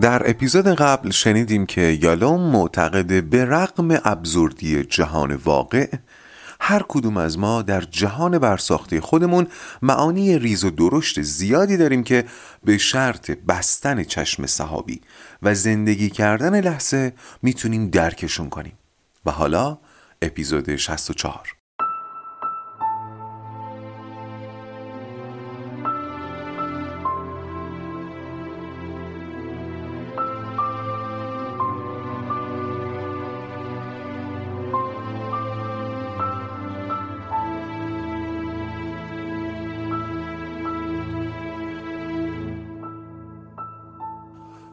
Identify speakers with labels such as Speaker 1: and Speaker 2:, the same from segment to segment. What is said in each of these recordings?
Speaker 1: در اپیزود قبل شنیدیم که یالوم معتقد به رغم ابزوردی جهان واقع هر کدوم از ما در جهان برساخته خودمون معانی ریز و درشت زیادی داریم که به شرط بستن چشم صحابی و زندگی کردن لحظه می‌تونیم درکشون کنیم. و حالا اپیزود 64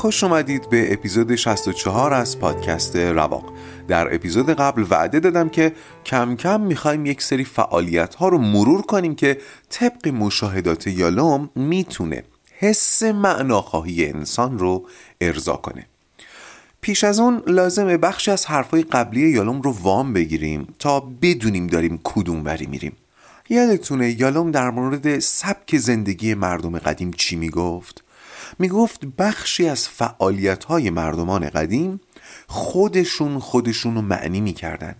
Speaker 1: خوش اومدید به اپیزود 64 از پادکست رواق. در اپیزود قبل وعده دادم که کم کم می‌خوایم یک سری فعالیت ها رو مرور کنیم که طبق مشاهدات یالوم می‌تونه حس معناخواهی انسان رو ارضا کنه. پیش از اون لازمه بخشی از حرفای قبلی یالوم رو وام بگیریم تا بدونیم داریم کدوم وری میریم. یادتونه یالوم در مورد سبک زندگی مردم قدیم چی می‌گفت؟ می گفت بخشی از فعالیت های مردمان قدیم خودشون خودشون رو معنی می‌کردن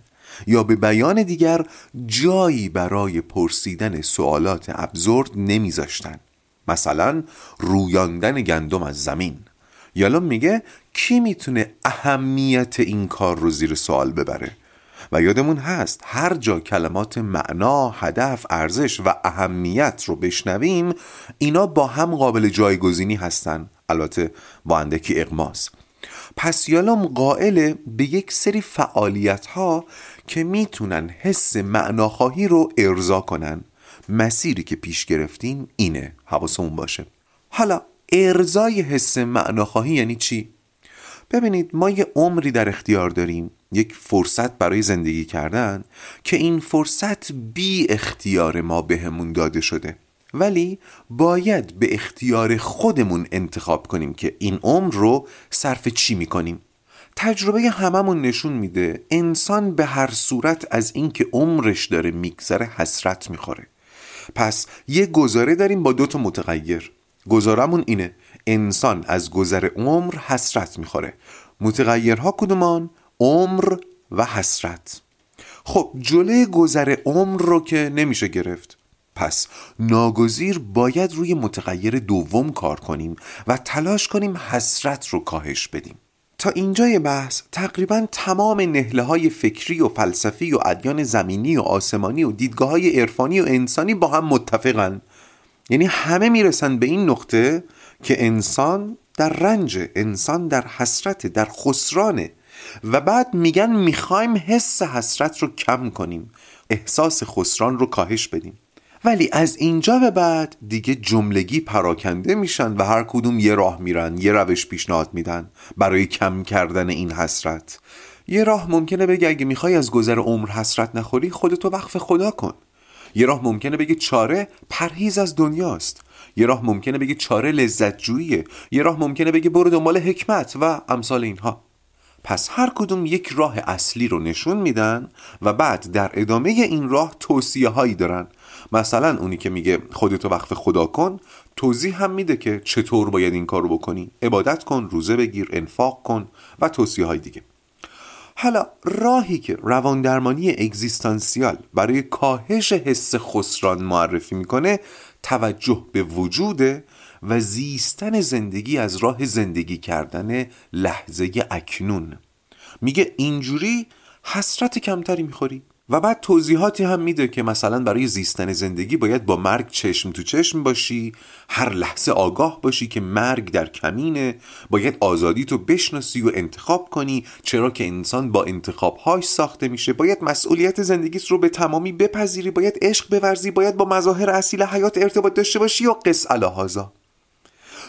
Speaker 1: یا به بیان دیگر جایی برای پرسیدن سوالات ابزورد نمیذاشتن. مثلا رویاندن گندم از زمین. یالوم میگه کی می‌تونه اهمیت این کار رو زیر سوال ببره؟ و یادمون هست هر جا کلمات معنا، هدف، ارزش و اهمیت رو بشنویم اینا با هم قابل جایگزینی هستن. البته با اندکی اقماز پس یالوم قائل به یک سری فعالیت ها که می‌تونن حس معناخواهی رو ارضا کنن. مسیری که پیش گرفتیم اینه. حواسمون باشه. حالا ارزای حس معناخواهی یعنی چی؟ ببینید ما یه عمری در اختیار داریم. یک فرصت برای زندگی کردن که این فرصت بی اختیار ما بهمون داده شده. ولی باید به اختیار خودمون انتخاب کنیم که این عمر رو صرف چی می‌کنیم. تجربه هممون نشون میده انسان به هر صورت از اینکه عمرش داره میگذره حسرت می‌خوره. پس یه گزاره داریم با دو تا متغیر. گزارمون اینه انسان از گذر عمر حسرت می‌خوره. متغیرها کدومان؟ عمر و حسرت. خب جلوی گذر عمر رو که نمیشه گرفت. پس ناگزیر باید روی متغیر دوم کار کنیم و تلاش کنیم حسرت رو کاهش بدیم. تا اینجای بحث تقریبا تمام نهله های فکری و فلسفی و ادیان زمینی و آسمانی و دیدگاه های عرفانی و انسانی با هم متفقن. یعنی همه می‌رسن به این نقطه که انسان در رنج انسان در حسرت در خسرانه و بعد میگن می‌خوایم حس حسرت رو کم کنیم احساس خسران رو کاهش بدیم. ولی از اینجا به بعد دیگه جملگی پراکنده میشن و هر کدوم یه راه میرن یه روش پیشنهاد میدن برای کم کردن این حسرت. یه راه ممکنه بگه اگه می‌خوای از گذر عمر حسرت نخوری خودتو وقف خدا کن. یه راه ممکنه بگه چاره پرهیز از دنیاست. یه راه ممکنه بگه چاره لذت جوییه یه راه ممکنه بگه برو دنبال حکمت و امثال اینها. پس هر کدوم یک راه اصلی رو نشون میدن و بعد در ادامه این راه توصیه هایی دارن. مثلا اونی که میگه خودتو وقف خدا کن توضیح هم میده که چطور باید این کار رو بکنی. عبادت کن روزه بگیر انفاق کن و توصیه های دیگه. حالا راهی که روان درمانی اگزیستانسیال برای کاهش حس خسران معرفی می‌کنه توجه به وجوده و زیستن زندگی از راه زندگی کردن لحظه اکنون. میگه اینجوری حسرت کمتری می‌خوری. و بعد توضیحاتی هم میده که مثلا برای زیستن زندگی باید با مرگ چشم تو چشم باشی هر لحظه آگاه باشی که مرگ در کمینه باید آزادی تو بشناسی و انتخاب کنی چرا که انسان با انتخابهاش ساخته میشه. باید مسئولیت زندگیت رو به تمامی بپذیری باید عشق بورزی باید با مظاهر اصیل حیات ارتباط داشته باشی و قص الهازا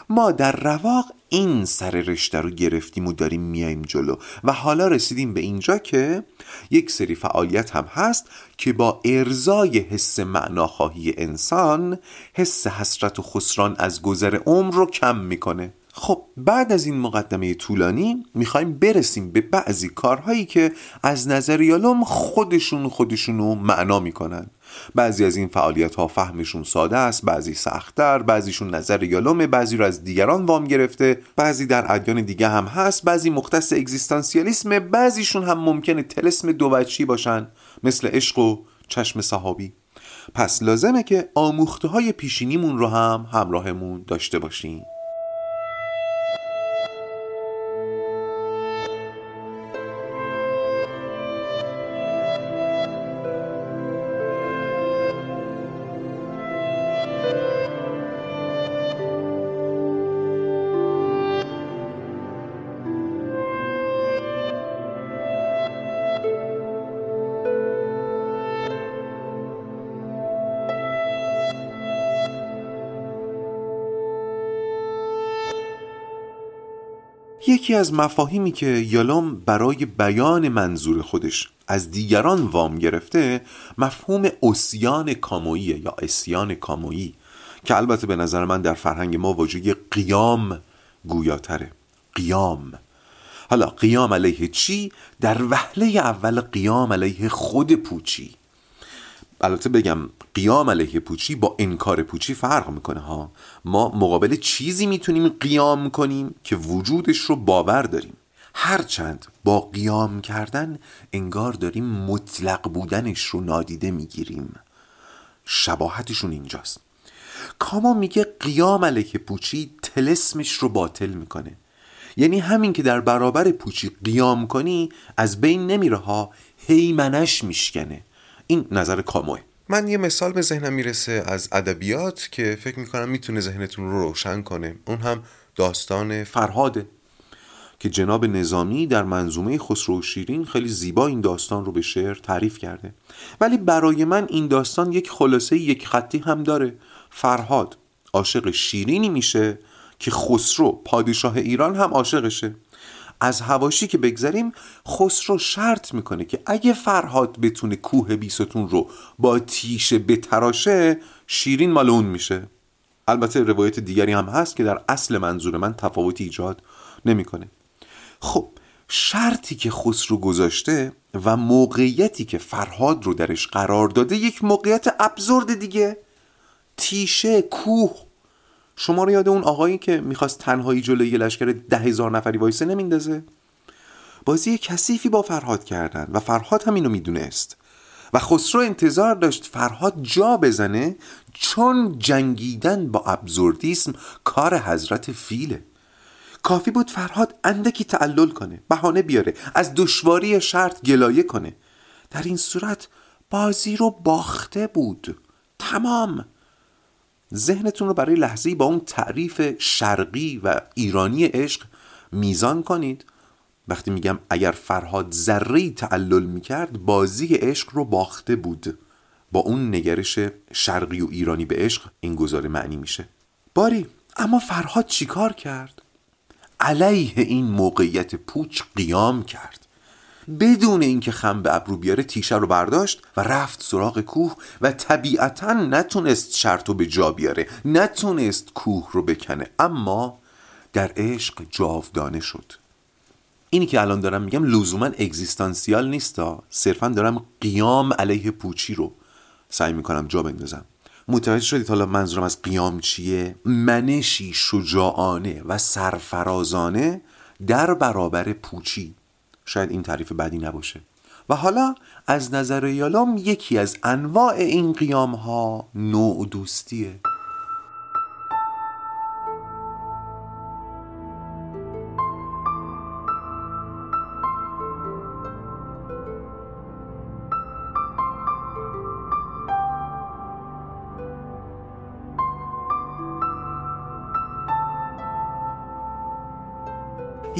Speaker 1: ما در رواق این سر رشته رو گرفتیم و داریم میایم جلو. و حالا رسیدیم به اینجا که یک سری فعالیت هم هست که با ارزای حس معناخواهی انسان حس حسرت و خسران از گذر عمر رو کم می‌کنه. خب بعد از این مقدمه طولانی می‌خوایم برسیم به بعضی کارهایی که از نظر یالوم خودشون خودشون رو معنا می‌کنن. بعضی از این فعالیت ها فهمشون ساده است بعضی سختتر بعضیشون نظر یالومه بعضی رو از دیگران وام گرفته بعضی در ادیان دیگه هم هست بعضی مختص اگزیستانسیالیسم بعضیشون هم ممکنه تلسم دو وجهی باشن مثل عشق و چشم صحابی. پس لازمه که آموخته های پیشینیمون رو هم همراهمون داشته باشیم یکی از مفاهیمی که یالوم برای بیان منظور خودش از دیگران وام گرفته مفهوم اسیان کامویی یا اسیان کامویی که البته به نظر من در فرهنگ ما واژه قیام گویاتره. قیام. حالا قیام علیه چی؟ در وهله اول قیام علیه خود پوچی. البته بگم قیام علیه پوچی با انکار پوچی فرق می‌کنه ها. ما مقابل چیزی می‌تونیم قیام کنیم که وجودش رو باور داریم. هرچند با قیام کردن انگار داریم مطلق بودنش رو نادیده می‌گیریم. شباهتشون اینجاست. کاما میگه قیام علیه پوچی تلسمش رو باطل می‌کنه. یعنی همین که در برابر پوچی قیام کنی از بین نمیره ها. هیمنش میشکنه. این نظر کاموه من یه مثال به ذهنم می‌رسه از ادبیات که فکر می‌کنم می‌تونه ذهنتون رو روشن کنه. اون هم داستان فرهاده که جناب نظامی در منظومه خسرو و شیرین خیلی زیبا این داستان رو به شعر تعریف کرده. ولی برای من این داستان یک خلاصه یک خطی هم داره. فرهاد عاشق شیرینی میشه که خسرو پادشاه ایران هم عاشقشه. از هواشی که بگذریم خسرو شرط می‌کنه که اگه فرهاد بتونه کوه بیستون رو با تیشه بتراشه شیرین مال اون میشه. البته روایت دیگری هم هست که در اصل منظور من تفاوتی ایجاد نمی‌کنه. خب شرطی که خسرو گذاشته و موقعیتی که فرهاد رو درش قرار داده یک موقعیت ابزورد دیگه. تیشه کوه. شما رو یاد اون آقایی که می‌خواست تنهایی جلوی لشکر ده هزار نفری وایسه نمیندازه؟ بازی کثیفی با فرهاد کردن و فرهاد هم اینو می‌دونست. و خسرو انتظار داشت فرهاد جا بزنه چون جنگیدن با ابزوردیسم کار حضرت فیله. کافی بود فرهاد اندکی تعلل کنه بهانه بیاره از دشواری شرط گلایه کنه. در این صورت بازی رو باخته بود. تمام. ذهنتون رو برای لحظه با اون تعریف شرقی و ایرانی عشق میزان کنید. وقتی میگم اگر فرهاد ذره تعلل می‌کرد بازی عشق رو باخته بود. با اون نگرش شرقی و ایرانی به عشق این گذاره معنی میشه. باری اما فرهاد چیکار کرد؟ علیه این موقعیت پوچ قیام کرد. بدون اینکه خم به ابرو بیاره تیشه رو برداشت و رفت سراغ کوه و طبیعتا نتونست شرط رو به جا بیاره نتونست کوه رو بکنه. اما در عشق جاودانه شد. اینی که الان دارم میگم لزوما اگزیستانسیال نیستا. صرفا دارم قیام علیه پوچی رو سعی می‌کنم جا بندازم. متوجه شدید حالا منظورم از قیام چیه؟ منشی شجاعانه و سرفرازانه در برابر پوچی. شاید این تعریف بدی نباشه. و حالا از نظر یالام یکی از انواع این قیام ها نوع دوستیه.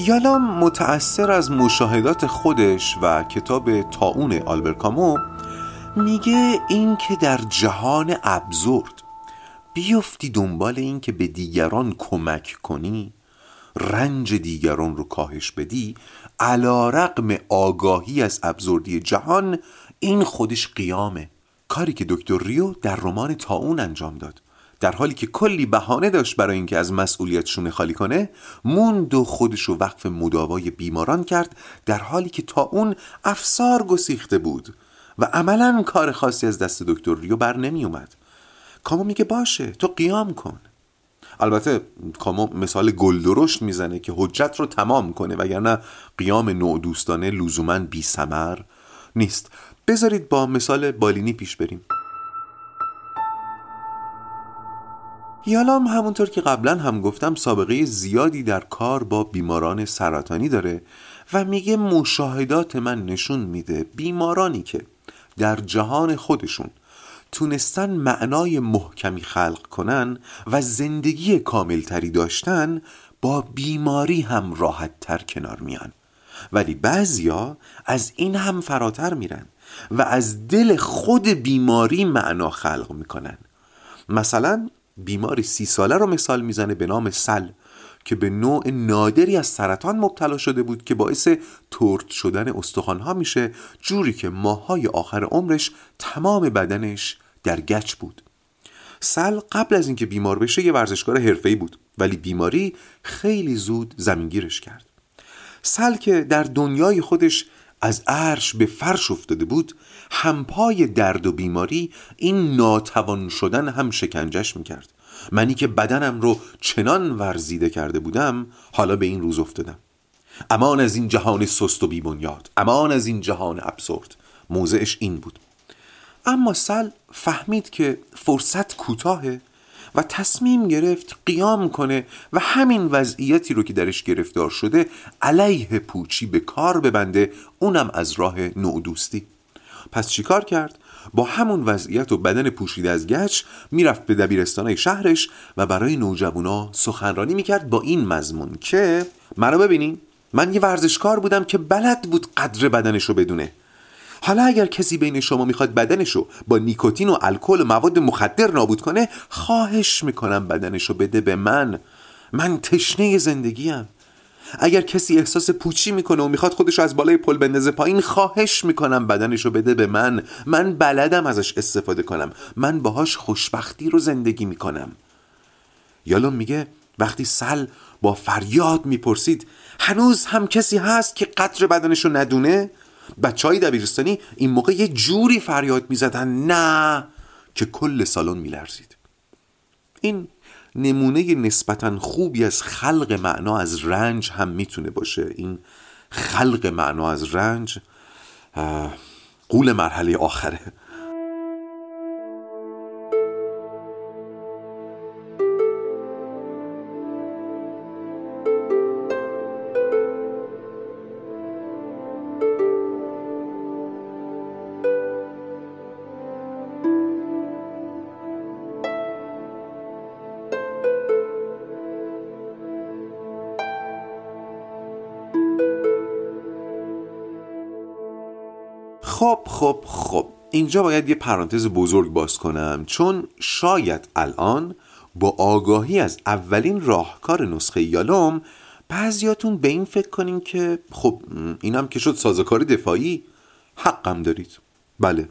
Speaker 1: یالام متأثر از مشاهدات خودش و کتاب تاون آلبر کامو میگه این که در جهان ابزورد. بیفتی دنبال این که به دیگران کمک کنی رنج دیگران رو کاهش بدی علا رقم آگاهی از ابزوردی جهان این خودش قیامه. کاری که دکتر ریو در رمان تاون انجام داد. در حالی که کلی بهانه داشت برای اینکه از مسئولیت شونه خالی کنه موند و خودش رو وقف مداوای بیماران کرد در حالی که تا اون افسار گسیخته بود و عملا کار خاصی از دست دکتر ریو بر نمی اومد کامو میگه باشه تو قیام کن. البته کامو مثال گلدرشت می‌زنه که حجت رو تمام کنه وگرنه قیام نوع دوستانه لزوما بی سمر نیست. بذارید با مثال بالینی پیش بریم. یالام همونطور که قبلا هم گفتم سابقه زیادی در کار با بیماران سرطانی داره و میگه مشاهدات من نشون میده بیمارانی که در جهان خودشون تونستن معنای محکمی خلق کنن و زندگی کاملتری داشتن با بیماری هم راحت تر کنار میان. ولی بعضیا از این هم فراتر میرن و از دل خود بیماری معنا خلق می‌کنن. مثلا بیماری سی ساله رو مثال می‌زنه به نام سل که به نوع نادری از سرطان مبتلا شده بود که باعث ترد شدن استخوانها میشه جوری که ماهای آخر عمرش تمام بدنش در گچ بود. سل قبل از اینکه بیمار بشه یه ورزشکار حرفه‌ای بود ولی بیماری خیلی زود زمینگیرش کرد. سل که در دنیای خودش از عرش به فرش افتاده بود همپای درد و بیماری این ناتوان شدن هم شکنجش می‌کرد. منی که بدنم رو چنان ورزیده کرده بودم حالا به این روز افتادم. امان از این جهان سست و بیبنیاد امان از این جهان ابسورد. موضعش این بود. اما سل فهمید که فرصت کوتاهه و تصمیم گرفت قیام کنه و همین وضعیتی رو که درش گرفتار شده علیه پوچی به کار ببنده اونم از راه نودوستی. پس چیکار کرد؟ با همون وضعیت و بدن پوشیده از گچ می‌رفت به دبیرستانهای شهرش و برای نوجوانا سخنرانی می‌کرد با این مضمون که مرا ببینین من یه ورزشکار بودم که بلد بود قدر بدنش رو بدونه. حالا اگر کسی بین شما می‌خواد بدنشو با نیکوتین و الکل و مواد مخدر نابود کنه خواهش می‌کنم بدنشو بده به من. من تشنه زندگیم. اگر کسی احساس پوچی می‌کنه و می‌خواد خودش از بالای پل بندازه پایین خواهش می‌کنم بدنشو بده به من. من بلدم ازش استفاده کنم. من باهاش خوشبختی رو زندگی می‌کنم. یالو میگه وقتی سل با فریاد می‌پرسید هنوز هم کسی هست که قدر بدنشو ندونه؟ بچه های دبیرستانی این موقع یه جوری فریاد می‌زدن نه که کل سالن میلرزید. این نمونه نسبتا خوبی از خلق معنا از رنج هم می‌تونه باشه. این خلق معنا از رنج قول مرحله آخره. خب خب اینجا باید یه پرانتز بزرگ باز کنم چون شاید الان با آگاهی از اولین راهکار نسخه یالوم بعضیاتون به این فکر کنین که خب اینم که شد سازوکار دفاعی حقم دارید. بله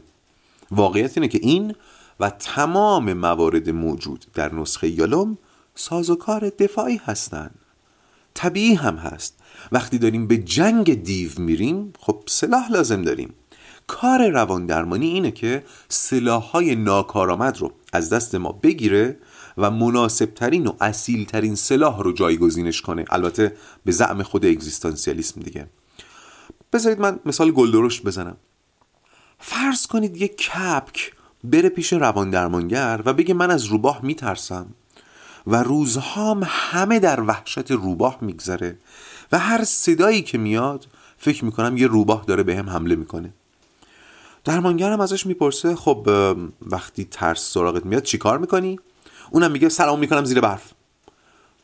Speaker 1: واقعیت اینه که این و تمام موارد موجود در نسخه یالوم سازوکار دفاعی هستند طبیعی هم هست. وقتی داریم به جنگ دیو میریم خب سلاح لازم داریم. کار روان درمانی اینه که سلاحهای ناکارآمد رو از دست ما بگیره و مناسب ترین و اصیل ترین سلاح رو جایگزینش کنه. البته به زعم خود اگزیستانسیالیسم دیگه. بذارید من مثال گلدرشت بزنم. فرض کنید یک کپک بره پیش روان درمانگر و بگه من از روباه میترسم و روزهام همه در وحشت روباه میگذره و هر صدایی که میاد فکر می‌کنم یه روباه داره به هم حمله می‌کنه. درمانگرم ازش می‌پرسه خب وقتی ترس سراغت میاد چیکار می‌کنی؟ اونم میگه سلام می‌کنم زیر برف.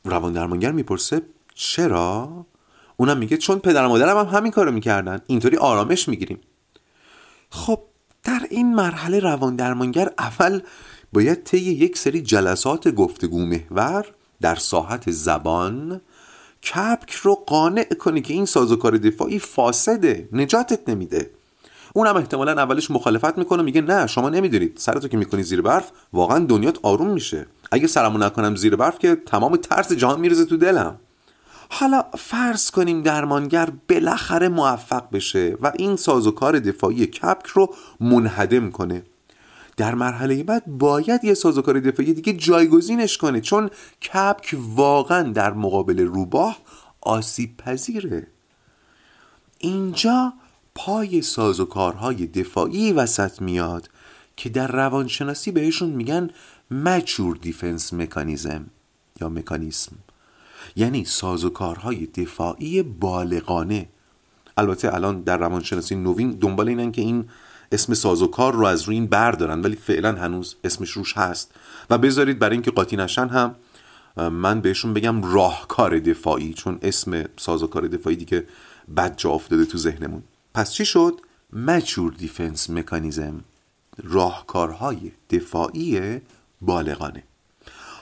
Speaker 1: روان درمانگر می‌پرسه چرا؟ اونم میگه چون پدر و مادرم هم همین کارو می‌کردن اینطوری آرامش می‌گیریم. خب در این مرحله روان درمانگر اول باید طی یک سری جلسات گفتگو محور در ساحت زبان کپک رو قانع کنی که این سازوکار دفاعی فاسده نجاتت نمیده. اونم احتمالا اولش مخالفت می‌کنه میگه نه شما نمی‌دونید. سرتو که می‌کنی زیر برف واقعا دنیات آروم میشه. اگه سرمو نکنم زیر برف که تمام ترس جهان میرزه تو دلم. حالا فرض کنیم درمانگر بالاخره موفق بشه و این سازوکار دفاعی کپک رو منهدم کنه. در مرحله بعد باید یه سازوکار دفاعی دیگه جایگزینش کنه چون کپک واقعا در مقابل روباه آسیب پذیره. اینجا پای سازوکارهای دفاعی وسط میاد که در روانشناسی بهشون میگن مچور دیفنس مکانیزم یا مکانیسم یعنی سازوکارهای دفاعی بالغانه. البته الان در روانشناسی نوین دنبال اینن که این اسم سازوکار رو از روی این بردارن ولی فعلا هنوز اسمش روش هست. و بذارید برای اینکه قاطی نشن هم من بهشون بگم راهکار دفاعی چون اسم سازوکار دفاعی دیگه بد جا افتاده تو ذهنمون. پس چی شد؟ مچور دیفنس مکانیزم راهکارهای دفاعی بالغانه.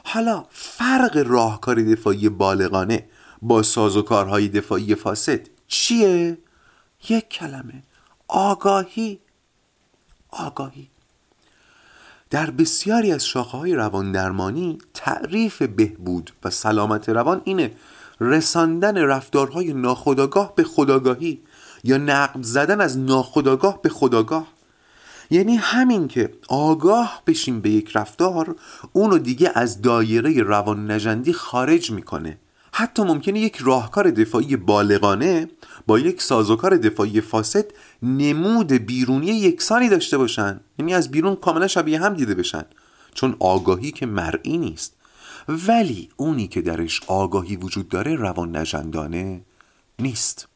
Speaker 1: حالا فرق راهکار دفاعی بالغانه با سازوکارهای دفاعی فاسد چیه؟ یک کلمه. آگاهی. آگاهی. در بسیاری از شاخه های روان درمانی تعریف بهبود و سلامت روان اینه. رساندن رفتارهای ناخودآگاه به خداگاهی یا نقب زدن از ناخودآگاه به خداگاه یعنی همین که آگاه بشیم به یک رفتار اونو دیگه از دایره روان نجندی خارج می‌کنه. حتی ممکنه یک راهکار دفاعی بالغانه با یک سازوکار دفاعی فاسد نمود بیرونی یکسانی داشته باشن. یعنی از بیرون کاملا شبیه هم دیده بشن. چون آگاهی که مرئی نیست. ولی اونی که درش آگاهی وجود داره روان نجندانه نیست.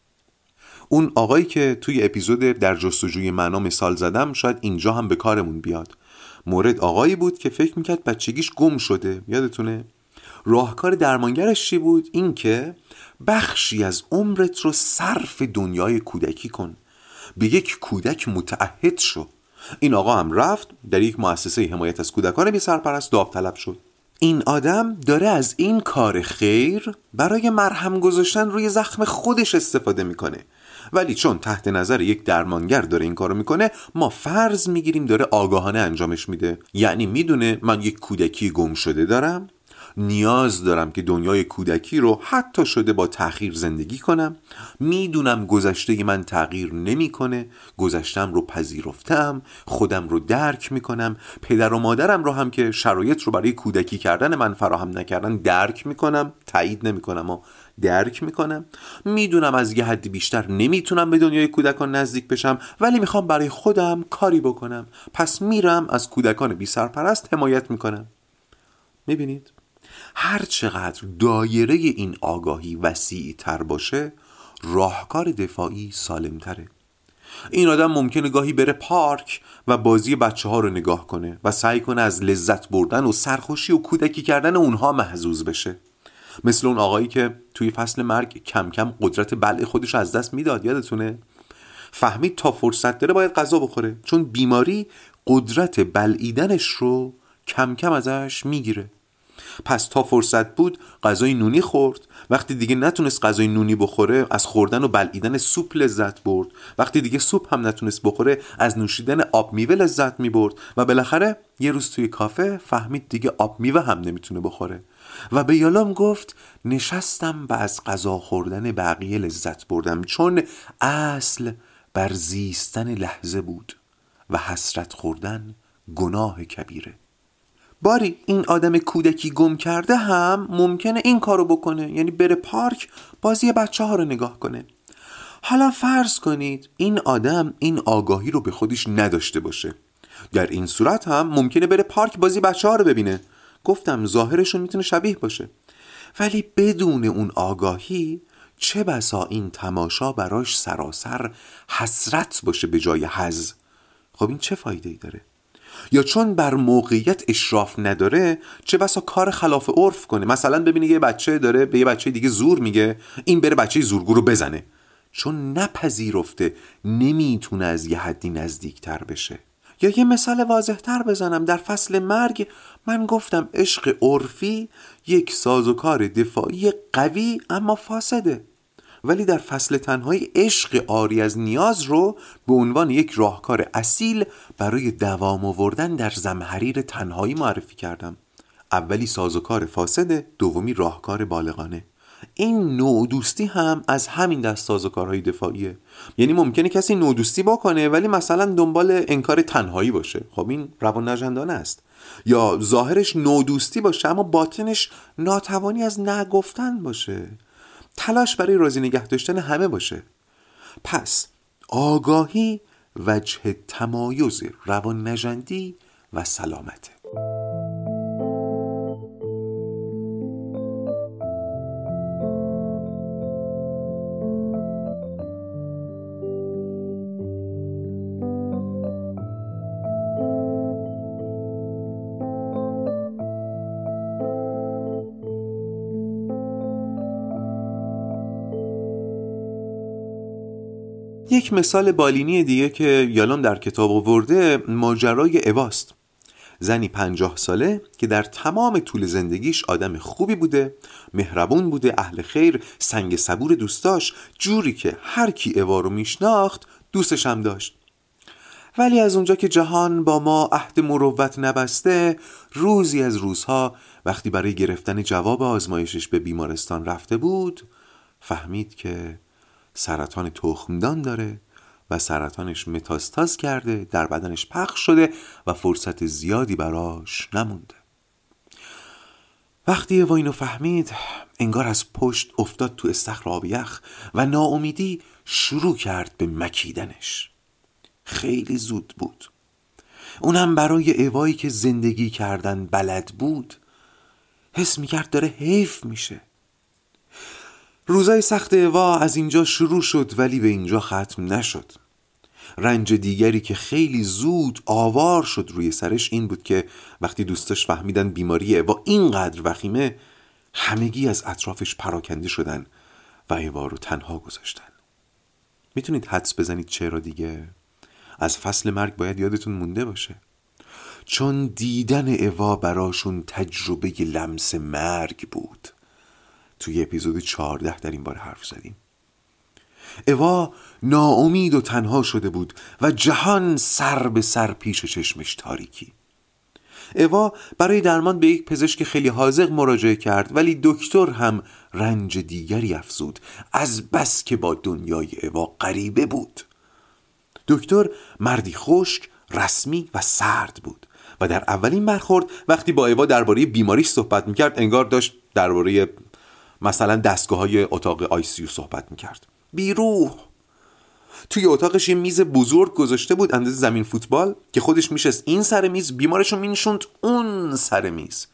Speaker 1: اون آقایی که توی اپیزود در جستجوی معنا مثال زدم شاید اینجا هم به کارمون بیاد. مورد آقایی بود که فکر می‌کرد بچگیش گم شده. یادتونه؟ راهکار درمانگرش چی بود؟ اینکه بخشی از عمرت رو صرف دنیای کودکی کن. به یک کودک متعهد شو. این آقا هم رفت در یک مؤسسه حمایت از کودکان بی سرپرست داوطلب شد. این آدم داره از این کار خیر برای مرهم گذاشتن روی زخم خودش استفاده می‌کنه. ولی چون تحت نظر یک درمانگر داره این کارو می‌کنه ما فرض می‌گیریم داره آگاهانه انجامش میده. یعنی می‌دونه من یک کودکی گم شده دارم نیاز دارم که دنیای کودکی رو حتی شده با تأخیر زندگی کنم. می‌دونم گذشته من تغییر نمی‌کنه گذشتم رو پذیرفتم خودم رو درک می‌کنم پدر و مادرم رو هم که شرایط رو برای کودکی کردن من فراهم نکردن درک می‌کنم تایید نمی‌کنم و درک می‌کنم می‌دونم از یه حدی بیشتر نمی‌تونم به دنیای کودکان نزدیک بشم ولی می‌خوام برای خودم کاری بکنم. پس میرم از کودکان بی سرپرست حمایت می‌کنم. می‌بینید؟ هر چقدر دایره این آگاهی وسیع تر باشه راهکار دفاعی سالم تره این آدم ممکنه گاهی بره پارک و بازی بچه ها رو نگاه کنه و سعی کنه از لذت بردن و سرخوشی و کودکی کردن اونها محزوز بشه. مثل اون آقایی که توی فصل مرگ کم کم قدرت بلع خودش از دست می‌داد یادتونه؟ فهمید تا فرصت داره باید غذا بخوره چون بیماری قدرت بلعیدنش رو کم کم ازش می‌گیره. پس تا فرصت بود غذای نونی خورد. وقتی دیگه نتونست غذای نونی بخوره از خوردن و بلعیدن سوپ لذت برد. وقتی دیگه سوپ هم نتونست بخوره از نوشیدن آب میوه لذت می‌برد. و بالاخره یه روز توی کافه فهمید دیگه آب میوه هم نمی‌تونه بخوره. و به یالام گفت نشستم و از غذا خوردن بقیه لذت بردم چون اصل بر زیستن لحظه بود و حسرت خوردن گناه کبیره. باری این آدم کودکی گم کرده هم ممکنه این کارو بکنه یعنی بره پارک بازی بچه ها رو نگاه کنه. حالا فرض کنید این آدم این آگاهی رو به خودش نداشته باشه. در این صورت هم ممکنه بره پارک بازی بچه ها رو ببینه. گفتم ظاهرشون می‌تونه شبیه باشه. ولی بدون اون آگاهی چه بسا این تماشا براش سراسر حسرت باشه به جای حز خب این چه فایده ای داره؟ یا چون بر موقعیت اشراف نداره چه بسا کار خلاف عرف کنه؟ مثلا ببینی یه بچه داره به یه بچه دیگه زور میگه این بره بچه زورگو رو بزنه. چون نپذیرفته نمی‌تونه از یه حدی نزدیکتر بشه. یا یه مثال واضح تر بزنم. در فصل مرگ من گفتم عشق عرفی یک سازوکار دفاعی قوی اما فاسده. ولی در فصل تنهایی عشق آری از نیاز رو به عنوان یک راهکار اصیل برای دوام آوردن در زمحریر تنهایی معرفی کردم. اولی سازوکار فاسده دومی راهکار بالغانه. این نوع دوستی هم از همین دست سازوکارهای دفاعیه. یعنی ممکنه کسی نوع دوستی بکنه ولی مثلا دنبال انکار تنهایی باشه. خب این روان نجندانه است. یا ظاهرش نوع دوستی باشه اما باطنش ناتوانی از نگفتن باشه. تلاش برای راضی نگه داشتن همه باشه. پس آگاهی وجه تمایز روان نجندی و سلامته یک مثال بالینی دیگه که یالام در کتاب آورده ماجرای اواست. زنی پنجاه ساله که در تمام طول زندگیش آدم خوبی بوده مهربون بوده اهل خیر سنگ صبور دوستاش جوری که هر کی اوا رو میشناخت دوستش هم داشت. ولی از اونجا که جهان با ما عهد مروت نبسته روزی از روزها وقتی برای گرفتن جواب آزمایشش به بیمارستان رفته بود فهمید که سرطان تخمدان داره و سرطانش متاستاز کرده در بدنش پخش شده و فرصت زیادی براش نمونده. وقتی اوا اینو فهمید انگار از پشت افتاد تو استخر آب یخ و ناامیدی شروع کرد به مکیدنش. خیلی زود بود. اونم برای اوایی که زندگی کردن بلد بود حس می‌کرد داره حیف میشه. روزای سخت اوا از اینجا شروع شد ولی به اینجا ختم نشد. رنج دیگری که خیلی زود آوار شد روی سرش این بود که وقتی دوستاش فهمیدن بیماری اوا اینقدر وخیمه همگی از اطرافش پراکنده شدن و اوا رو تنها گذاشتن. می‌تونید حدس بزنید چرا دیگه؟ از فصل مرگ باید یادتون مونده باشه. چون دیدن اوا براشون تجربه لمس مرگ بود. توی اپیزود 14 در این بار حرف زدیم. اوا ناامید و تنها شده بود و جهان سر به سر پیش چشمش تاریکی. اوا برای درمان به یک پزشک خیلی حاضق مراجعه کرد ولی دکتر هم رنج دیگری افزود. از بس که با دنیای اوا غریبه بود. دکتر مردی خشک رسمی و سرد بود و در اولین برخورد وقتی با اوا درباره بیماریش صحبت می‌کرد انگار داشت درباره مثلا دستگاه های اتاق ICU صحبت می‌کرد. بیروح. توی اتاقش یه میز بزرگ گذاشته بود اندازه زمین فوتبال که خودش میشست این سر میز بیمارشو مینشوند اون سر میز.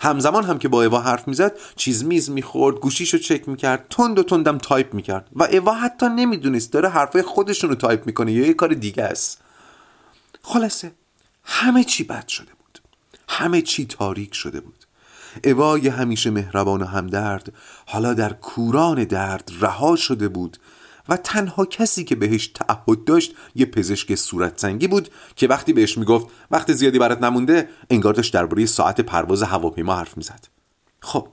Speaker 1: همزمان هم که با اوا حرف می‌زد چیز میز می‌خورد گوشیشو چک می‌کرد تند و تندم تایپ می‌کرد. و اوا حتی نمی‌دونست داره حرفای خودشون رو تایپ می‌کنه یا یه کار دیگه است. خلاصه همه چی بد شده بود. همه چی تاریک شده بود. اوای همیشه مهربان و همدرد حالا در کوران درد رها شده بود و تنها کسی که بهش تعهد داشت یه پزشک صورت سنگی بود که وقتی بهش می‌گفت وقت زیادی برات نمونده انگار داشت درباره ساعت پرواز هواپیما حرف می‌زد. خب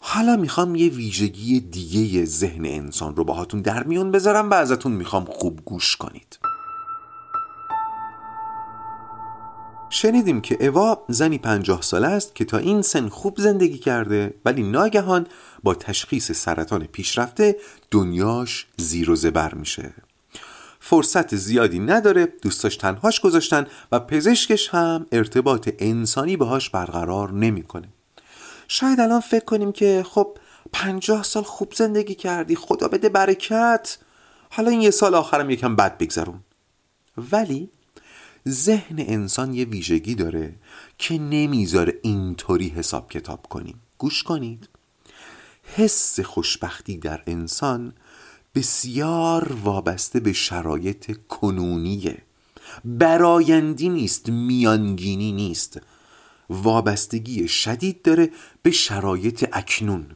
Speaker 1: حالا می‌خوام یه ویژگی دیگه ذهن انسان رو باهاتون در میون بذارم و ازتون می‌خوام خوب گوش کنید. شنیدیم که اوا زنی پنجاه ساله است که تا این سن خوب زندگی کرده ولی ناگهان با تشخیص سرطان پیشرفته دنیاش زیر و زبر میشه. فرصت زیادی نداره دوستاش تنهاش گذاشتن و پزشکش هم ارتباط انسانی باهاش برقرار نمی‌کنه. شاید الان فکر کنیم که خب پنجاه سال خوب زندگی کردی خدا بده برکت. حالا این یه سال آخرم یکم بد بگذرون. ولی ذهن انسان یه ویژگی داره که نمی‌ذاره اینطوری حساب کتاب کنیم. گوش کنید. حس خوشبختی در انسان بسیار وابسته به شرایط کنونیه. برایندی نیست میانگینی نیست. وابستگی شدید داره به شرایط اکنون.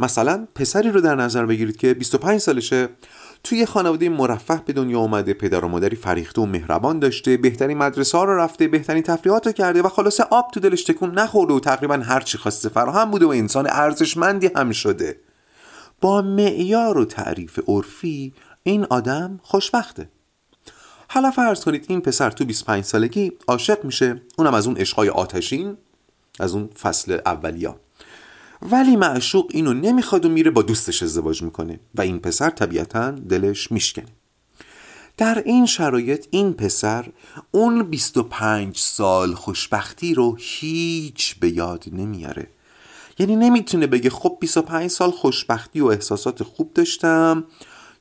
Speaker 1: مثلا پسری رو در نظر بگیرید که 25 سالشه. توی خانواده مرفه به دنیا آمده پدر و مادری فریخته و مهربان داشته بهترین مدرسه ها رو رفته بهترین تفریحات رو کرده و خلاصه آب تو دلش تکون نخورده و تقریبا هر چی خواسته فراهم بوده و انسان ارزشمندی هم شده. با معیار و تعریف عرفی این آدم خوشبخته. حالا فرض کنید این پسر تو 25 سالگی عاشق میشه اونم از اون عشقای آتشین از اون فصل اولیا ولی معشوق اینو نمی‌خواد و میره با دوستش ازدواج می‌کنه و این پسر طبیعتا دلش میشکنه. در این شرایط این پسر اون 25 سال خوشبختی رو هیچ به یاد نمیاره. یعنی نمی‌تونه بگه خب 25 سال خوشبختی و احساسات خوب داشتم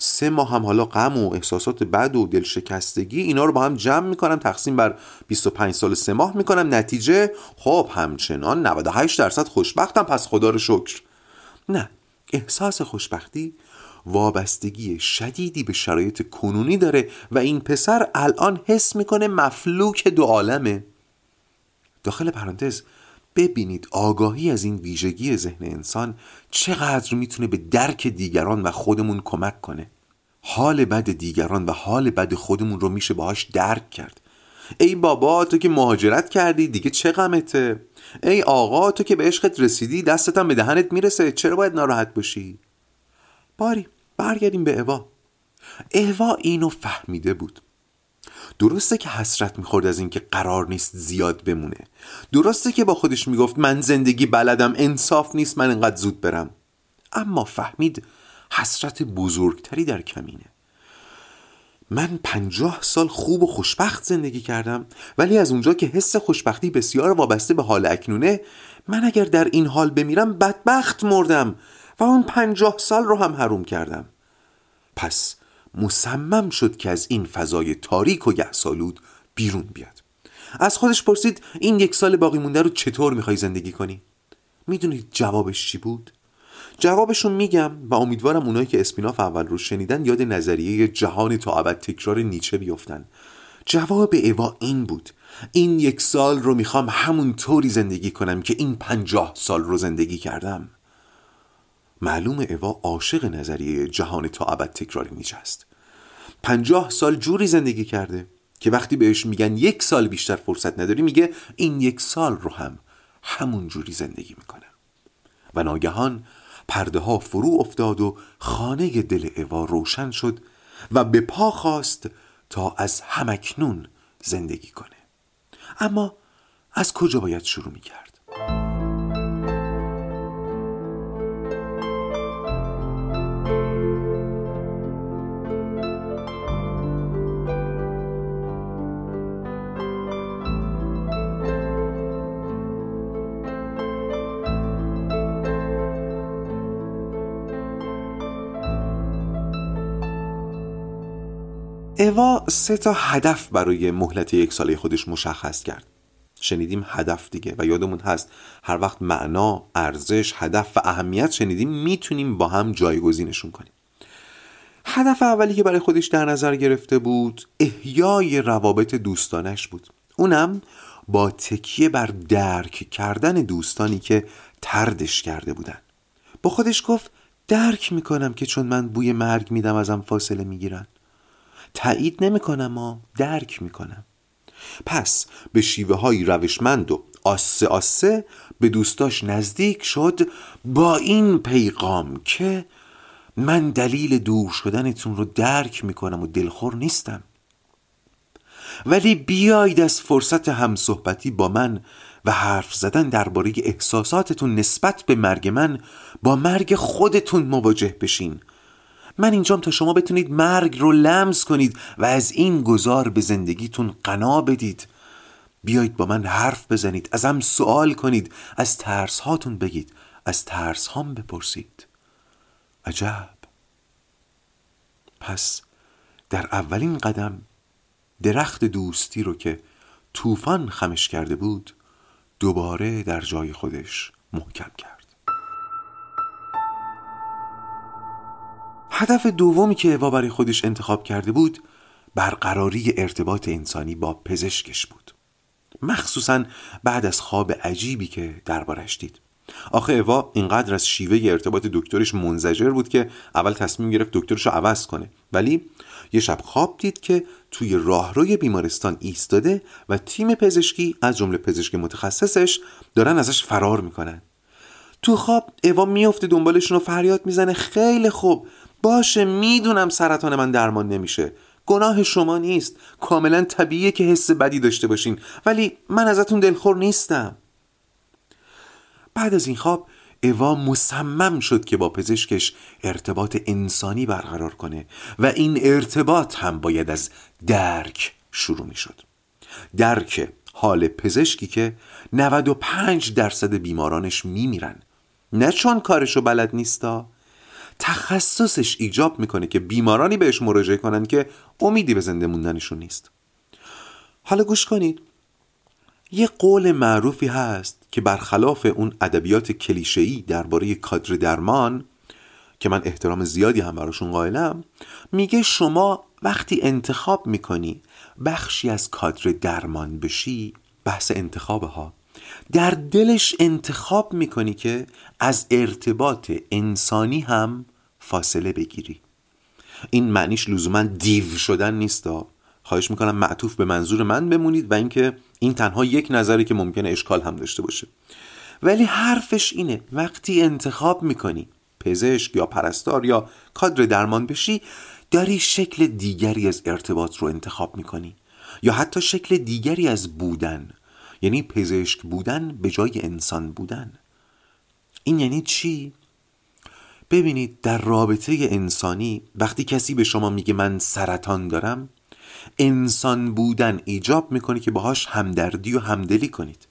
Speaker 1: سه ماه هم حالا غم و احساسات بد و دلشکستگی اینا رو با هم جمع می‌کنم تقسیم بر 25 سال سه ماه می‌کنم. نتیجه؟ خب همچنان 98 درصد خوشبختم پس خدا رو شکر. نه احساس خوشبختی وابستگی شدیدی به شرایط کنونی داره و این پسر الان حس می‌کنه مفلوک دو عالمه. داخل پرانتز ببینید آگاهی از این ویژگی ذهن انسان چقدر می‌تونه به درک دیگران و خودمون کمک کنه. حال بد دیگران و حال بد خودمون رو میشه باهاش درک کرد. ای بابا تو که مهاجرت کردی دیگه چه غمته؟ ای آقا تو که به عشقت رسیدی دستتم به دهنت می‌رسه چرا باید ناراحت باشی باری برگردیم به اوا. اوا اینو فهمیده بود. درسته که حسرت می‌خورد از اینکه قرار نیست زیاد بمونه. درسته که با خودش می‌گفت من زندگی بلدم انصاف نیست من انقدر زود برم. اما فهمید حسرت بزرگتری در کمینه. من پنجاه سال خوب و خوشبخت زندگی کردم ولی از اونجا که حس خوشبختی بسیار وابسته به حال اکنونه من اگر در این حال بمیرم بدبخت مردم و اون پنجاه سال رو هم حروم کردم. پس مصمم شد که از این فضای تاریک و گهسالود بیرون بیاد. از خودش پرسید این یک سال باقی مونده رو چطور می‌خوای زندگی کنی؟ می‌دونید جوابش چی بود؟ جوابشون میگم و امیدوارم اونایی که اسپیناف اول رو شنیدن یاد نظریه جهان تا ابد تکرار نیچه بیفتن. جواب ایوا این بود. این یک سال رو می‌خوام همون طوری زندگی کنم که این پنجاه سال رو زندگی کردم. معلوم ایوا عاشق نظریه جهان تا ابد تکراری نیچه است. پنجاه سال جوری زندگی کرده. که وقتی بهش میگن یک سال بیشتر فرصت نداری میگه این یک سال رو هم همون جوری زندگی می‌کنه و ناگهان پرده ها فرو افتاد و خانه دل اوا روشن شد و به پا خواست تا از همکنون زندگی کنه اما از کجا باید شروع می‌کرد؟ اوا سه تا هدف برای مهلت یک ساله خودش مشخص کرد. شنیدیم هدف دیگه و یادمون هست هر وقت معنا، ارزش، هدف و اهمیت شنیدیم می‌تونیم با هم جایگزینشون کنیم. هدف اولی که برای خودش در نظر گرفته بود احیای روابط دوستانش بود. اونم با تکیه بر درک کردن دوستانی که تردش کرده بودن. با خودش گفت درک می‌کنم که چون من بوی مرگ میدم ازم فاصله می‌گیرن. تایید نمی‌کنم و درک می‌کنم. پس به شیوه های روشمند و آسه آسه به دوستاش نزدیک شد با این پیغام که من دلیل دور شدنتون رو درک می‌کنم و دلخور نیستم. ولی بیایید از فرصت همصحبتی با من و حرف زدن درباره احساساتتون نسبت به مرگ من با مرگ خودتون مواجه بشین. من اینجام تا شما بتونید مرگ رو لمس کنید و از این گذار به زندگیتون قنا بدید. بیایید با من حرف بزنید ازم سوال کنید از ترس هاتون بگید از ترس هام بپرسید. عجب. پس در اولین قدم درخت دوستی رو که طوفان خمش کرده بود دوباره در جای خودش محکم کرد. هدف دومی که اوا برای خودش انتخاب کرده بود برقراری ارتباط انسانی با پزشکش بود. مخصوصا بعد از خواب عجیبی که دربارش دید. آخه اوا اینقدر از شیوه ارتباط دکترش منزجر بود که اول تصمیم گرفت دکترش رو عوض کنه. ولی یه شب خواب دید که توی راهروی بیمارستان ایستاده و تیم پزشکی از جمله پزشک متخصصش دارن ازش فرار می‌کنن. تو خواب اوا میفته دنبالشون و فریاد می‌زنه. خیلی خوب. باشه می‌دونم سرطان من درمان نمیشه. گناه شما نیست. کاملا طبیعیه که حس بدی داشته باشین. ولی من ازتون دلخور نیستم. بعد از این خواب اوا مصمم شد که با پزشکش ارتباط انسانی برقرار کنه و این ارتباط هم باید از درک شروع می شد درک حال پزشکی که 95 درصد بیمارانش میمیرن. نه چون کارشو بلد نیستا تخصصش ایجاب می‌کنه که بیمارانی بهش مراجعه کنن که امیدی به زنده موندنشون نیست. حالا گوش کنید. یه قول معروفی هست که برخلاف اون ادبیات کلیشه‌ای درباره کادر درمان که من احترام زیادی هم براشون قائلم میگه شما وقتی انتخاب می‌کنی بخشی از کادر درمان بشی بحث انتخاب ها. در دلش انتخاب می‌کنی که از ارتباط انسانی هم فاصله بگیری. این معنیش لزوما دیو شدن نیستا خواهش می‌کنم معطوف به منظور من بمونید و اینکه این تنها یک نظری که ممکنه اشکال هم داشته باشه. ولی حرفش اینه وقتی انتخاب می‌کنی پزشک یا پرستار یا کادر درمان بشی داری شکل دیگری از ارتباط رو انتخاب می‌کنی. یا حتی شکل دیگری از بودن. یعنی پزشک بودن به جای انسان بودن. این یعنی چی؟ ببینید در رابطه انسانی وقتی کسی به شما میگه من سرطان دارم انسان بودن ایجاب می‌کنه که باهاش همدردی و همدلی کنید.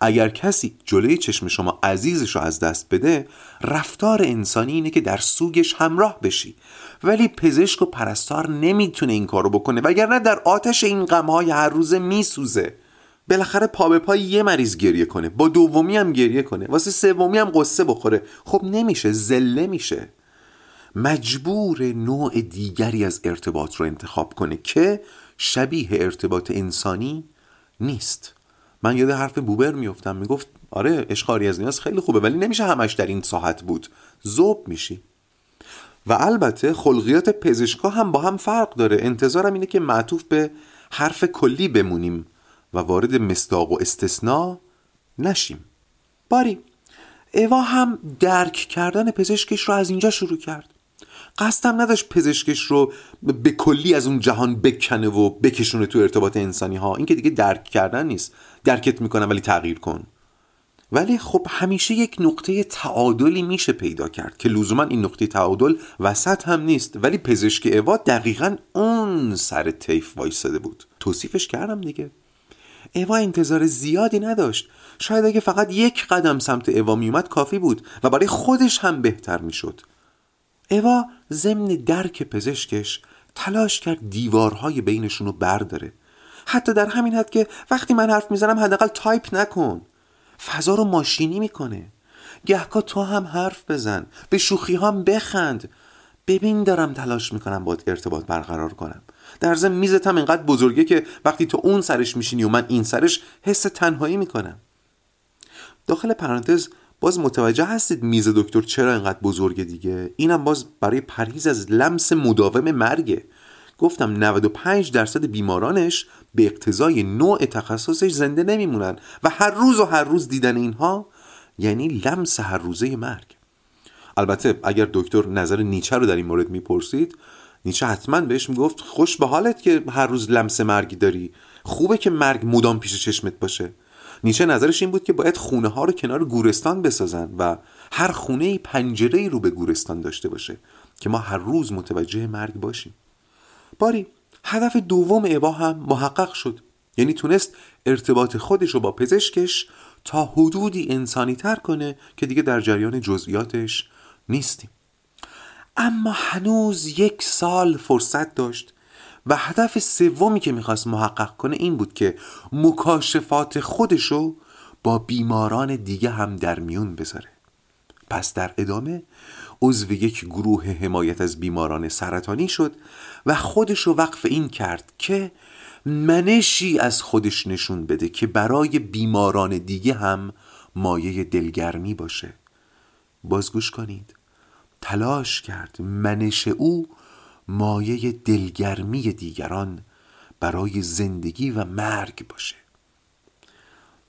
Speaker 1: اگر کسی جلوی چشم شما عزیزش رو از دست بده رفتار انسانی اینه که در سوگش همراه بشی. ولی پزشک و پرستار نمی‌تونه این کارو بکنه وگرنه در آتش این غمهای هر روزه میسوزه. بالاخره پا به پای یه مریض گریه کنه. با دومی هم گریه کنه. واسه سومی هم قصه بخوره. خب نمیشه زله میشه. مجبور نوع دیگری از ارتباط رو انتخاب کنه که شبیه ارتباط انسانی نیست. من یاد حرف بوبر میفتم می‌گفت آره اشخاری از نیاز خیلی خوبه ولی نمیشه همش در این ساحت بود. زوب میشی. و البته خلقیات پزشکا هم با هم فرق داره. انتظارم اینه که معطوف به حرف کلی بمونیم. و وارد مستاق و استثناء نشیم. باری اوا هم درک کردن پزشکش رو از اینجا شروع کرد. قصدم نداشت پزشکش رو به کلی از اون جهان بکنه و بکشونه تو ارتباط انسانی ها این که دیگه درک کردن نیست. درکت می‌کنم ولی تغییر کن. ولی خب همیشه یک نقطه تعادلی میشه پیدا کرد که لزوما این نقطه تعادل وسط هم نیست. ولی پزشک اوا دقیقا اون سر تیف وایساده بود. توصیفش کردم دیگه. اوا انتظار زیادی نداشت. شاید اگه فقط یک قدم سمت اوا میومد کافی بود و برای خودش هم بهتر می‌شد. اوا ضمن درک پزشکش تلاش کرد دیوارهای بینشون رو برداره. حتی در همین حد که وقتی من حرف می‌زنم حداقل تایپ نکن. فضا رو ماشینی می‌کنه. گهکا تو هم حرف بزن. به شوخی هم بخند. ببین دارم تلاش می‌کنم با ارتباط برقرار کنم. در ضمن میزت هم اینقدر بزرگه که وقتی تو اون سرش میشینی و من این سرش حس تنهایی می‌کنم. داخل پرانتز باز متوجه هستید میز دکتر چرا اینقدر بزرگه دیگه؟ اینم باز برای پرهیز از لمس مداوم مرگه. گفتم 95 درصد بیمارانش به اقتضای نوع تخصصش زنده نمیمونن و هر روز و هر روز دیدن اینها یعنی لمس هر روزه مرگ. البته اگر دکتر نظر نیچه رو در این مورد می‌پرسید نیچه حتما بهش می‌گفت خوش به حالت که هر روز لمس مرگی داری. خوبه که مرگ مدام پیش چشمت باشه. نیچه نظرش این بود که باید خونه ها رو کنار گورستان بسازن و هر خونه پنجره رو به گورستان داشته باشه که ما هر روز متوجه مرگ باشیم. باری هدف دوم اوا هم محقق شد. یعنی تونست ارتباط خودش رو با پزشکش تا حدودی انسانی تر کنه که دیگه در جریان جزئیاتش نیستیم. اما هنوز یک سال فرصت داشت و هدف سومی که می‌خواست محقق کنه این بود که مکاشفات خودشو با بیماران دیگه هم در میون بذاره. پس در ادامه عضو یک گروه حمایت از بیماران سرطانی شد و خودش رو وقف این کرد که منشی از خودش نشون بده که برای بیماران دیگه هم مایه دلگرمی باشه. بازگوش کنید. تلاش کرد منش او مایه دلگرمی دیگران برای زندگی و مرگ باشه.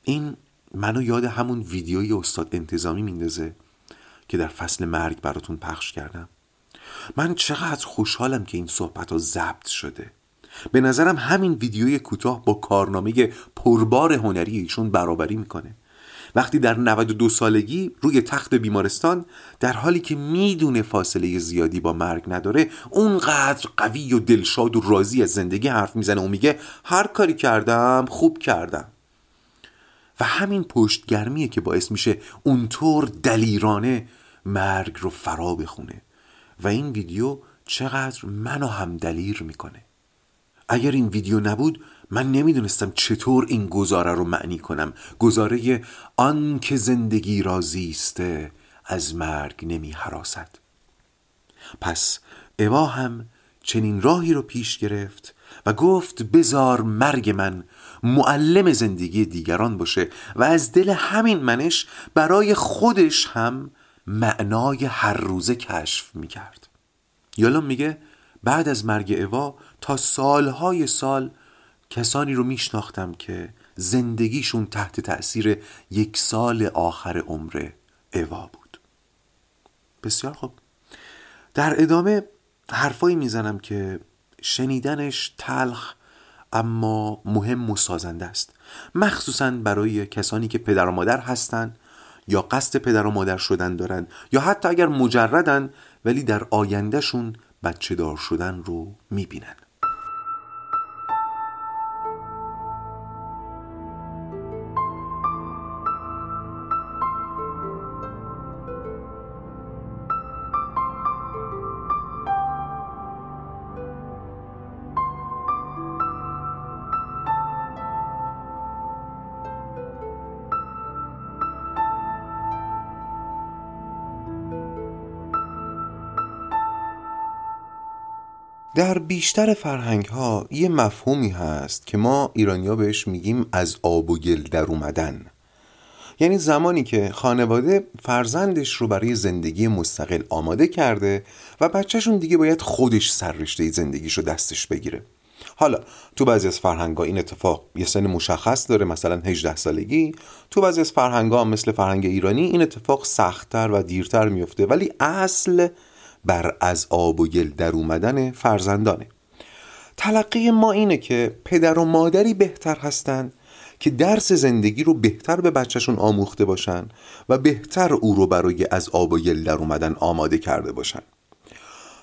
Speaker 1: این منو یاد همون ویدیوی استاد انتظامی میندازه که در فصل مرگ براتون پخش کردم. من چقدر خوشحالم که این صحبت ها ضبط شده. به نظرم همین ویدیوی کوتاه با کارنامه پربار هنری ایشون برابری می‌کنه. وقتی در 92 سالگی روی تخت بیمارستان در حالی که می‌دونه فاصله زیادی با مرگ نداره اونقدر قوی و دلشاد و راضی از زندگی حرف می‌زنه و میگه هر کاری کردم خوب کردم. و همین پشتگرمیه که باعث میشه اونطور دلیرانه مرگ رو فرا بخونه. و این ویدیو چقدر منو هم دلیر می‌کنه. اگر این ویدیو نبود من نمی‌دونستم چطور این گزاره رو معنی کنم. گزاره آن که زندگی را زیسته از مرگ نمی حراست پس اوا هم چنین راهی رو پیش گرفت و گفت بزار مرگ من معلم زندگی دیگران باشه و از دل همین منش برای خودش هم معنای هر روزه کشف می‌کرد. یالا میگه بعد از مرگ اوا تا سالهای سال کسانی رو میشناختم که زندگیشون تحت تأثیر یک سال آخر عمر اوا بود. بسیار خوب. در ادامه حرفایی می‌زنم که شنیدنش تلخ اما مهم و سازنده است. مخصوصا برای کسانی که پدر و مادر هستند یا قصد پدر و مادر شدن دارن یا حتی اگر مجردن ولی در آیندهشون بچه دار شدن رو می‌بینن. در بیشتر فرهنگ ها یه مفهومی هست که ما ایرانیا بهش میگیم از آب و گل در اومدن. یعنی زمانی که خانواده فرزندش رو برای زندگی مستقل آماده کرده و بچهشون دیگه باید خودش سررشته زندگیش رو دستش بگیره. حالا تو بعضی از فرهنگ این اتفاق یه سن مشخص داره مثلا 18 سالگی. تو بعضی از فرهنگ مثل فرهنگ ایرانی این اتفاق سختتر و دیرتر میفته ولی اصل بر از آب و گل در اومدن فرزندانه. تلقی ما اینه که پدر و مادری بهتر هستند که درس زندگی رو بهتر به بچهشون آموخته باشن و بهتر او رو برای از آب و گل در اومدن آماده کرده باشن.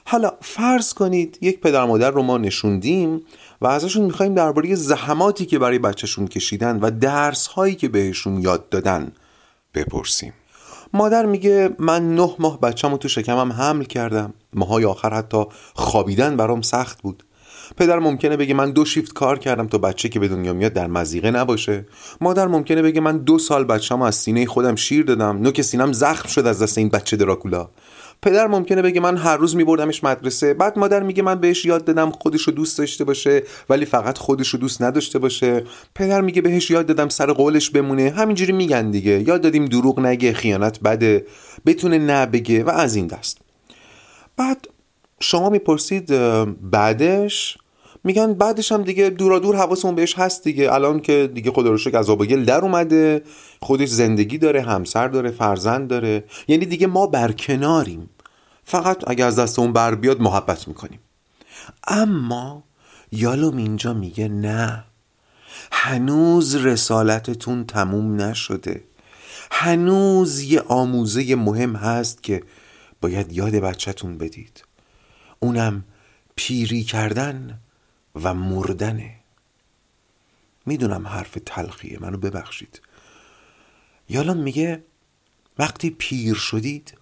Speaker 1: حالا فرض کنید یک پدر مادر رو ما نشوندیم و ازشون می‌خوایم درباره زحماتی که برای بچهشون کشیدن و درس هایی که بهشون یاد دادن بپرسیم. مادر میگه من نه ماه بچه‌مو تو شکمم حمل کردم. ماهای آخر حتی خوابیدن برام سخت بود. پدر ممکنه بگه من دو شیفت کار کردم تا بچه که به دنیا میاد در مزیقه نباشه. مادر ممکنه بگه من دو سال بچه‌مو از سینه خودم شیر دادم. نوک سینم زخم شد از دست این بچه دراکولا. پدر ممکنه بگه من هر روز میبردمش مدرسه بعد مادر میگه من بهش یاد دادم خودش رو دوست داشته باشه ولی فقط خودش رو دوست نداشته باشه. پدر میگه بهش یاد دادم سر قولش بمونه. همینجوری میگن دیگه. یاد دادیم دروغ نگه خیانت بده. بتونه نه بگه و از این دست. بعد شما می‌پرسید بعدش؟ میگن بعدش هم دیگه دورا دور حواسمون بهش هست دیگه. الان که دیگه خدا رو شکر از گل در اومده. خودش زندگی داره همسر داره فرزند داره. یعنی دیگه ما برکناریم. فقط اگر از دستمون بر بیاد محبت می‌کنیم. اما یالوم اینجا میگه نه. هنوز رسالتتون تموم نشده. هنوز یه آموزه مهم هست که باید یاد بچهتون بدید. اونم پیری کردن و مردنه. می‌دونم حرف تلخیه منو ببخشید. یالا میگه وقتی پیر شدید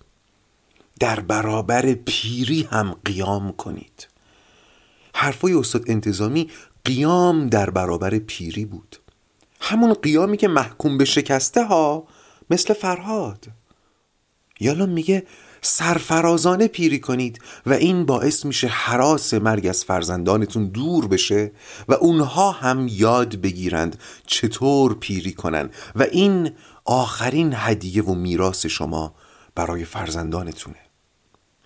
Speaker 1: در برابر پیری هم قیام کنید. حرفای استاد انتظامی قیام در برابر پیری بود. همون قیامی که محکوم به شکسته ها مثل فرهاد. یالا میگه سرفرازانه پیری کنید و این باعث میشه حراس مرگ از فرزندانتون دور بشه و اونها هم یاد بگیرند چطور پیری کنن. و این آخرین هدیه و میراث شما برای فرزندانتونه.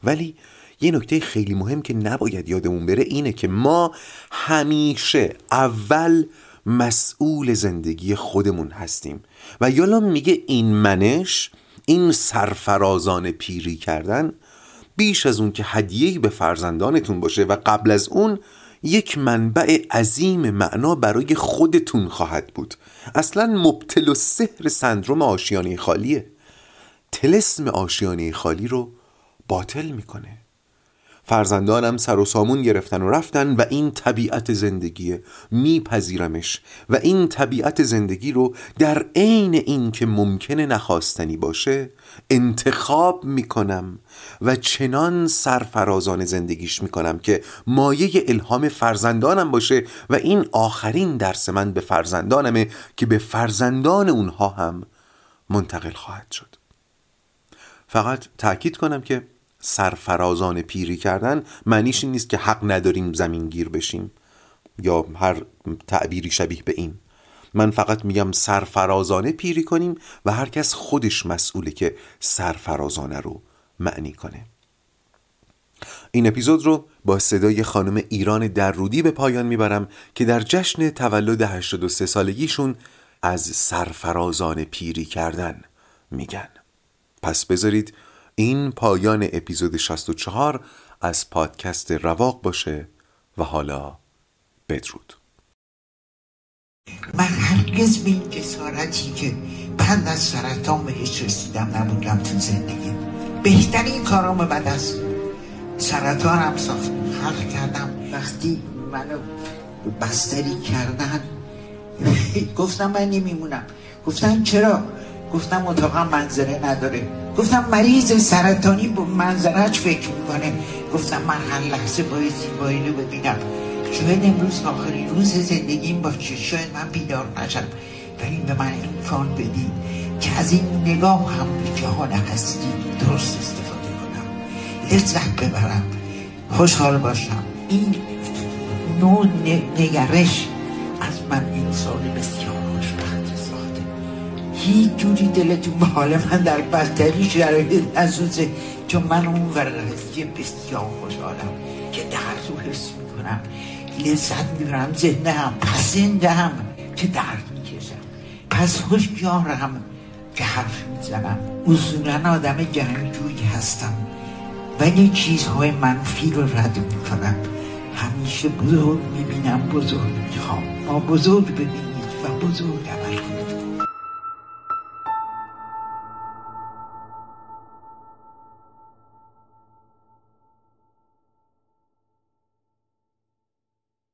Speaker 1: ولی یه نکته خیلی مهم که نباید یادمون بره اینه که ما همیشه اول مسئول زندگی خودمون هستیم. و یالا میگه این منش این سرفرازان پیری کردن بیش از اون که هدیه‌ای به فرزندانتون باشه و قبل از اون یک منبع عظیم معنا برای خودتون خواهد بود. اصلا مبتل و سحر سندروم آشیانه خالیه. تلسم آشیانه خالی رو باطل می‌کنه. فرزندانم سر و سامون گرفتن و رفتن و این طبیعت زندگیه میپذیرمش و این طبیعت زندگی رو در عین این که ممکنه نخواستنی باشه انتخاب می‌کنم و چنان سرفرازان زندگیش می‌کنم که مایه الهام فرزندانم باشه و این آخرین درس من به فرزندانمه که به فرزندان اونها هم منتقل خواهد شد. فقط تاکید کنم که سرفرازان پیری کردن معنیش این نیست که حق نداریم زمین گیر بشیم یا هر تعبیری شبیه به این. من فقط میگم سرفرازانه پیری کنیم و هر کس خودش مسئوله که سرفرازانه رو معنی کنه. این اپیزود رو با صدای خانم ایران درودی به پایان می‌برم که در جشن تولد 83 سالگیشون از سرفرازان پیری کردن میگن. پس بذارید این پایان اپیزود 64 از پادکست رواق باشه و حالا بدرود.
Speaker 2: من هرگز به این جسارتی که بعد از سرطان بهش رسیدم نبودم تو زندگی. بهترین کارام بعد از سرطانم ساخت. خلق کردم. وقتی منو بستری کردن گفتم من نمیمونم. گفتم چرا؟ گفتم اتاقم منظره نداره. گفتم مریض سرطانی با منظرهش فکر می‌کنه. گفتم من هر لحظه باید زیبایی رو ببینم شاید امروز آخرین روز زندگیم باشه. شاید من بیدار نشم. ولی به من امکان بدین که از این نگاه هم به جهان هستی درست استفاده کنم. لذت ببرم. خوشحال باشم. این نوع نگرش از من انسان بسیار هیچ جوری دلتون به حال من در بدتری شرایط نسوزه. چون من اون ورقتی بسیار خوشحالم که درد رو حس می‌کنم. لذت می‌برم زنده هم پس زنده هم که درد می‌کشم. پس خوشیارم که حرف می‌زنم. اصولا آدم جنگجویی هستم. ولی چیزهای منفی رو رد می‌کنم. همیشه بزرگ می‌بینم بزرگ می‌خوام ما بزرگ ببینید و بزرگ عمل